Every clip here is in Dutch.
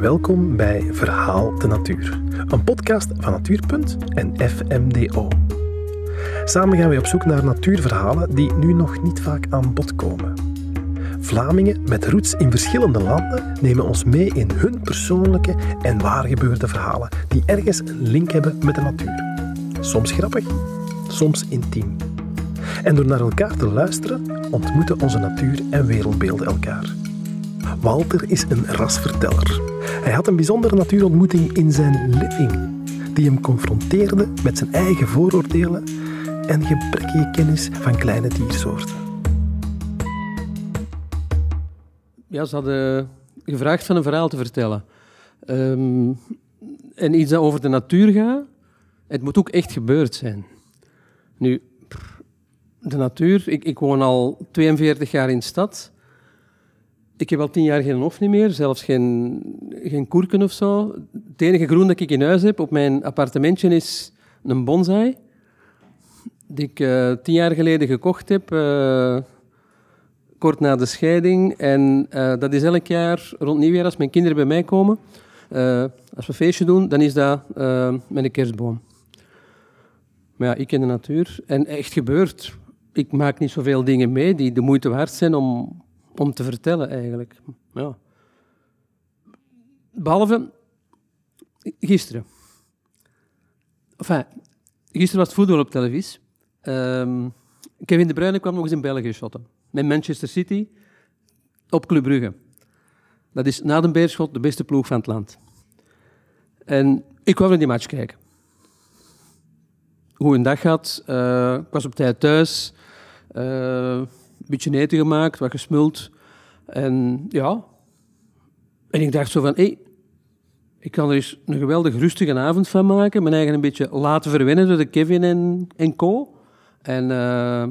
Welkom bij Verhaal de Natuur, een podcast van Natuurpunt en FMDO. Samen gaan we op zoek naar natuurverhalen die nu nog niet vaak aan bod komen. Vlamingen met roots in verschillende landen nemen ons mee in hun persoonlijke en waargebeurde verhalen die ergens een link hebben met de natuur. Soms grappig, soms intiem. En door naar elkaar te luisteren, ontmoeten onze natuur en wereldbeelden elkaar. Walter is een rasverteller. Hij had een bijzondere natuurontmoeting in zijn living, die hem confronteerde met zijn eigen vooroordelen en gebrekkige kennis van kleine diersoorten. Ja, ze hadden gevraagd van een verhaal te vertellen. Ehm, en iets dat over de natuur gaat, het moet ook echt gebeurd zijn. Nu, de natuur, ik, ik woon al 42 jaar in de stad. Ik heb al tien jaar geen hof niet meer, zelfs geen, geen koerken of zo. Het enige groen dat ik in huis heb op mijn appartementje is een bonsai. Die ik uh, tien jaar geleden gekocht heb, uh, kort na de scheiding. En uh, dat is elk jaar rond nieuwjaar, als mijn kinderen bij mij komen. als we feestje doen, dan is dat met een kerstboom. Maar ja, ik ken de natuur. En echt gebeurt. Ik maak niet zoveel dingen mee die de moeite waard zijn om, om te vertellen, eigenlijk. Ja. Behalve gisteren. Enfin, gisteren was het voetbal op televisie. Um, Kevin De Bruyne kwam nog eens in België shotten. Met Manchester City op Club Brugge. Dat is na de Beerschot de beste ploeg van het land. En ik wou naar die match kijken. Hoe een dag had. Uh, ik was op tijd thuis. Een beetje eten gemaakt, wat gesmuld. En ja. En ik dacht zo van, hé, hey, ik kan er eens een geweldig rustige avond van maken. Mijn eigen een beetje laten verwennen door de Kevin en, en co. En uh,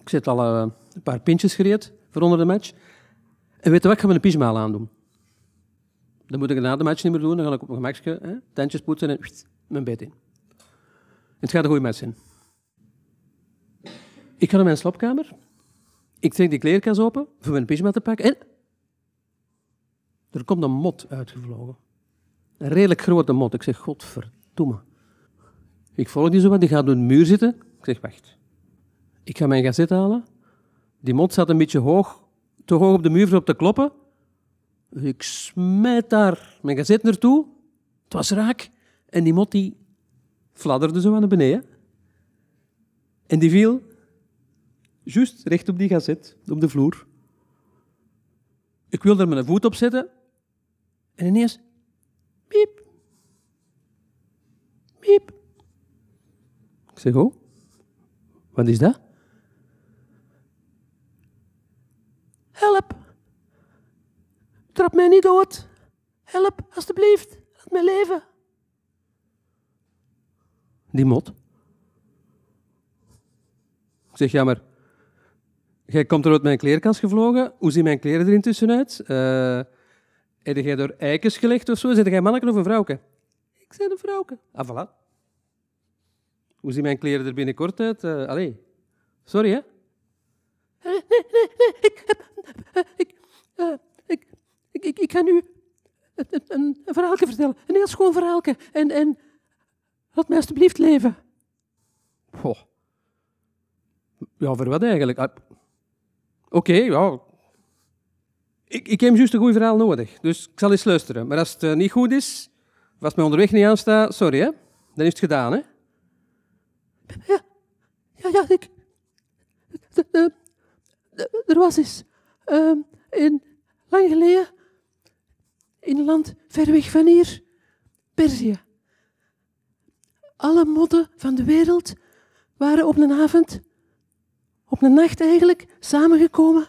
ik zet al uh, een paar pintjes gereed voor onder de match. En weet je wat, ik ga mijn pyjama aandoen. Dan moet ik na de match niet meer doen. Dan ga ik op mijn gemakje hè, tandjes poetsen en mijn bed in. Het gaat een goede match zijn. Ik ga naar mijn slaapkamer. Ik trek de kleerkast open voor mijn pyjama te pakken. En er komt een mot uitgevlogen. Een redelijk grote mot. Ik zeg, godverdomme. Ik volg die zo wat, die gaat door de muur zitten. Ik zeg, wacht. Ik ga mijn gazet halen. Die mot zat een beetje hoog, te hoog op de muur voor op te kloppen. Ik smijt daar mijn gazet naartoe. Het was raak. En die mot die fladderde zo naar beneden. En die viel juist recht op die gazet, op de vloer. Ik wilde er mijn voet op zetten. En ineens, piep, piep. Ik zeg, oh, wat is dat? Help! Trap mij niet dood! Help, alstublieft, laat mij leven! Die mot. Ik zeg, ja, maar jij komt er uit mijn kleerkast gevlogen. Hoe zien mijn kleren er intussen uit? Uh, heb jij door eikens gelegd of zo? Zit jij manneke of een vrouwke? Ik zei een vrouwke. Ah, voilà. Hoe zien mijn kleren er binnenkort uit? Uh, allee, sorry hè? Nee, nee, nee, ik heb... Ik, uh, ik, ik, ik, ik ga nu een, een, een verhaaltje vertellen. Een heel schoon verhaaltje. En, en laat mij alsjeblieft leven. Goh. Ja, voor wat eigenlijk? Oké, ja. Ik, ik heb juist een goed verhaal nodig, dus ik zal eens luisteren. Maar als het uh, niet goed is, of als mij onderweg niet aanstaat, sorry hè, dan is het gedaan hè. Ja, ja, ja, ik... Er was eens, uh, in, lang geleden, in een land ver weg van hier, Perzië. Alle modden van de wereld waren op een avond, op een nacht eigenlijk, samengekomen.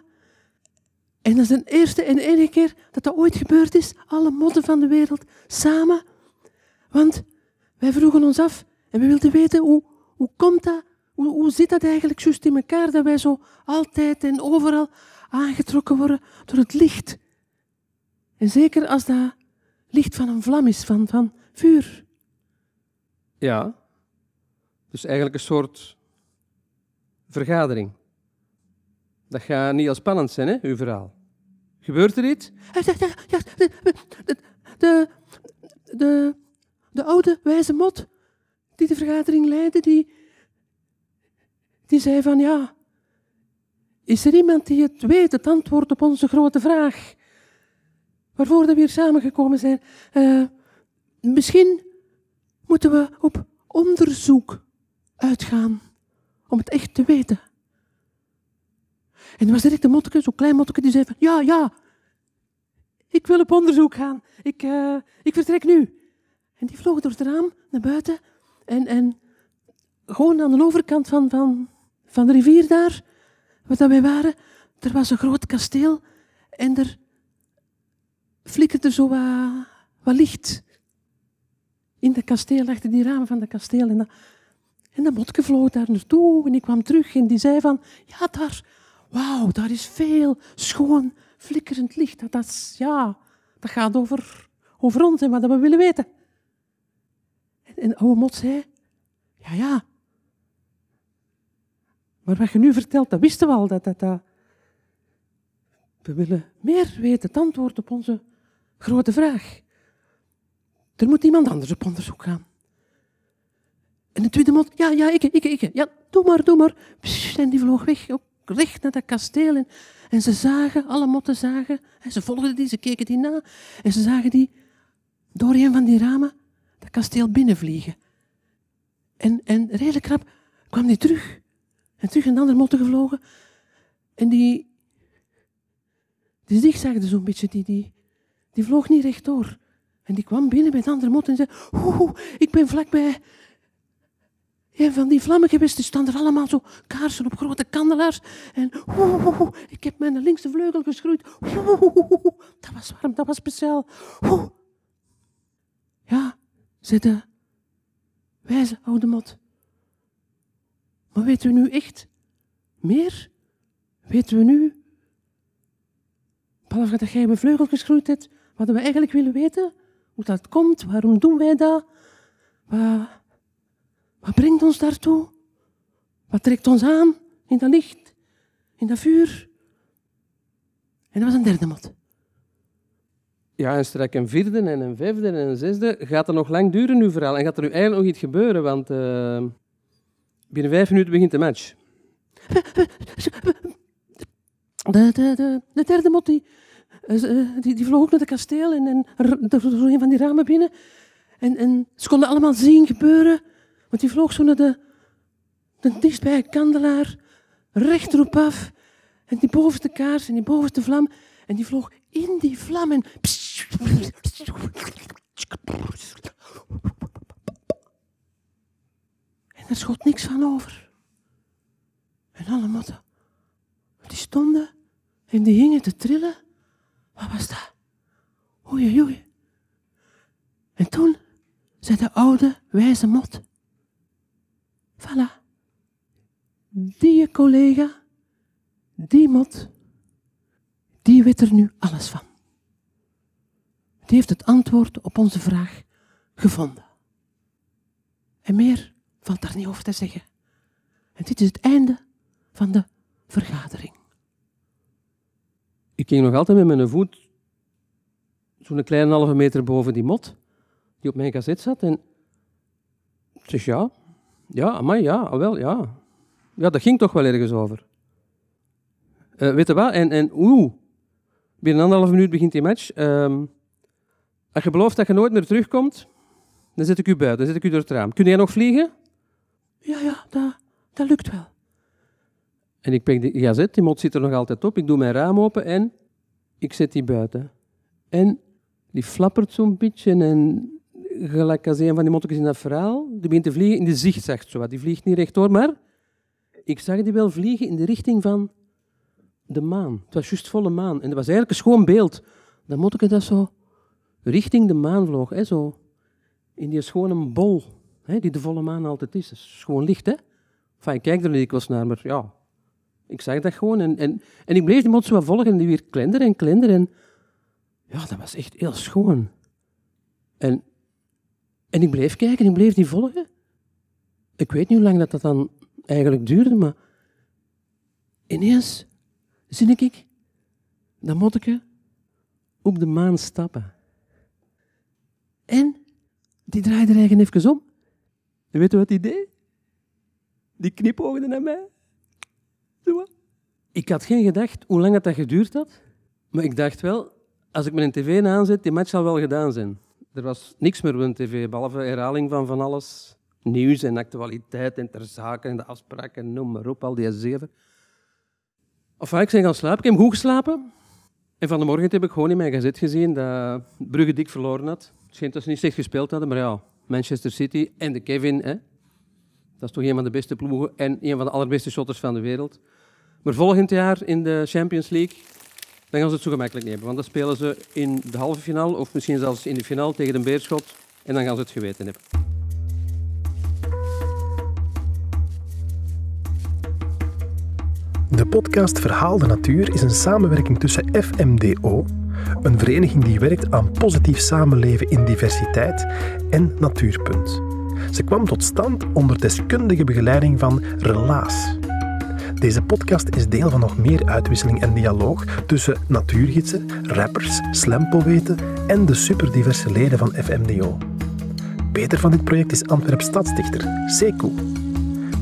En dat is de eerste en enige keer dat dat ooit gebeurd is. Alle modden van de wereld samen. Want wij vroegen ons af en we wilden weten hoe, hoe komt dat? Hoe, hoe zit dat eigenlijk juist in elkaar dat wij zo altijd en overal aangetrokken worden door het licht? En zeker als dat licht van een vlam is, van, van vuur. Ja, dus eigenlijk een soort vergadering. Dat gaat niet al spannend zijn, hè, uw verhaal. Gebeurt er iets? Ja, de, de, de, de, de oude wijze mot die de vergadering leidde, die, die zei van ja, is er iemand die het weet, het antwoord op onze grote vraag? Waarvoor we hier samengekomen zijn. Eh, misschien moeten we op onderzoek uitgaan om het echt te weten. En er was direct een motteke, zo'n klein motteke, die zei van, ja, ja, ik wil op onderzoek gaan. Ik, eh, ik vertrek nu. En die vloog door het raam naar buiten. En, en gewoon aan de overkant van, van, van de rivier daar, waar wij waren, er was een groot kasteel. En er flikkerde zo wat, licht in het kasteel, achter die ramen van het kasteel. En dat, en dat motke vloog daar naartoe en ik kwam terug en die zei van, ja, daar, wauw, daar is veel schoon flikkerend licht. Dat, dat, is, ja, dat gaat over, over ons en wat we willen weten. En, en oude mot zei, ja, ja. Maar wat je nu vertelt, dat wisten we al. Dat, dat, dat. We willen meer weten, het antwoord op onze grote vraag. Er moet iemand anders op onderzoek gaan. En de tweede mot, ja, ja, ik, ik, ik. Ja, doe maar, doe maar. En die vloog weg, ook recht naar dat kasteel. En, en ze zagen, alle motten zagen, en ze volgden die, ze keken die na. En ze zagen die door een van die ramen dat kasteel binnenvliegen. En, en redelijk krap kwam die terug. En terug een andere motten gevlogen. En die, die zigzagde zo'n beetje, die, die, die vloog niet rechtdoor. En die kwam binnen bij het andere mot en zei, ik ben vlakbij een van die vlammen geweest. Er staan er allemaal zo kaarsen op grote kandelaars. En ik heb mijn linkse vleugel geschroeid. Dat was warm, dat was speciaal. Ja, zei de wijze oude mot. Maar weten we nu echt meer? Weten we nu, behalve dat jij mijn vleugel geschroeid hebt, wat we eigenlijk willen weten? Hoe dat komt, waarom doen wij dat? Wat, wat brengt ons daartoe? Wat trekt ons aan in dat licht, in dat vuur? En dat was een derde mot. Ja, en straks een vierde en een vijfde en een zesde. Gaat er nog lang duren, nu verhaal? En gaat er nu eigenlijk nog iets gebeuren? Want uh, binnen vijf minuten begint de match. De, de, de, de derde mot die, die, die vloog ook naar het kasteel en, en was een van die ramen binnen. En, en ze konden allemaal zien gebeuren, want die vloog zo naar de, de dichtstbij kandelaar, recht erop af. En die bovenste kaars en die bovenste vlam. En die vloog in die vlam en... En er schot niks van over. En alle motten, die stonden en die hingen te trillen. Wat was dat? Oei, oei. En toen zei de oude wijze mot. Voilà. Die collega, die mot, die weet er nu alles van. Die heeft het antwoord op onze vraag gevonden. En meer valt daar niet over te zeggen. En dit is het einde van de vergadering. Ik ging nog altijd met mijn voet zo'n kleine halve meter boven die mot die op mijn gazet zat. En zeg ja, ja, maar ja, wel, ja. Ja, dat ging toch wel ergens over. Uh, weet je wat? En, en oeh, binnen anderhalf minuut begint die match. Um, als je belooft dat je nooit meer terugkomt, dan zet ik u buiten, dan zet ik u door het raam. Kun jij nog vliegen? Ja, ja, dat, dat lukt wel. En ik pak die gazet, die mot zit er nog altijd op. Ik doe mijn raam open en ik zet die buiten. En die flappert zo'n beetje en gelijk als een van die mottekens in dat verhaal, die begint te vliegen in de zigzag. Zo. Die vliegt niet rechtdoor, maar ik zag die wel vliegen in de richting van de maan. Het was juist volle maan. En dat was eigenlijk een schoon beeld. Dat motteke dat zo richting de maan vloog. Hè, zo. In die schone bol, hè, die de volle maan altijd is. Gewoon licht, hè. Enfin, ik kijk er niet dikwijls naar, maar ja, ik zag dat gewoon. En, en, en ik bleef die mot zo volgen en die weer klender en klender. En ja, dat was echt heel schoon. En, en ik bleef kijken, ik bleef die volgen. Ik weet niet hoe lang dat, dat dan eigenlijk duurde, maar ineens zie ik dat motteke op de maan stappen. En die draaide er eigen even om. En weet je wat die deed? Die knipoogde naar mij. Zo. Ik had geen gedacht hoe lang het dat geduurd had. Maar ik dacht wel, als ik mijn tv aanzet, die match zal wel gedaan zijn. Er was niks meer op tv, behalve herhaling van van alles. Nieuws en actualiteit en ter zake en de afspraken, noem maar op, al die zeven. Of ik ben gaan slapen. Ik heb goed geslapen. En van de morgen heb ik gewoon in mijn gazet gezien dat Brugge dik verloren had. Het schijnt dat ze niet slecht gespeeld hadden, maar ja, Manchester City en de Kevin, hè, dat is toch een van de beste ploegen en een van de allerbeste shotters van de wereld. Maar volgend jaar in de Champions League, dan gaan ze het zo gemakkelijk hebben. Want dan spelen ze in de halve finale of misschien zelfs in de finale tegen de Beerschot. En dan gaan ze het geweten hebben. De podcast Verhaal de Natuur is een samenwerking tussen FMDO, een vereniging die werkt aan positief samenleven in diversiteit, en Natuurpunt. Ze kwam tot stand onder deskundige begeleiding van Relaas. Deze podcast is deel van nog meer uitwisseling en dialoog tussen natuurgidsen, rappers, slampoëten en de superdiverse leden van FMDO. Beter van dit project is Antwerp stadsdichter Sekou.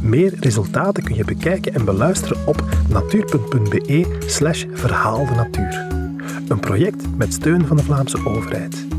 Meer resultaten kun je bekijken en beluisteren op natuur.be slash verhaal de natuur. Een project met steun van de Vlaamse overheid.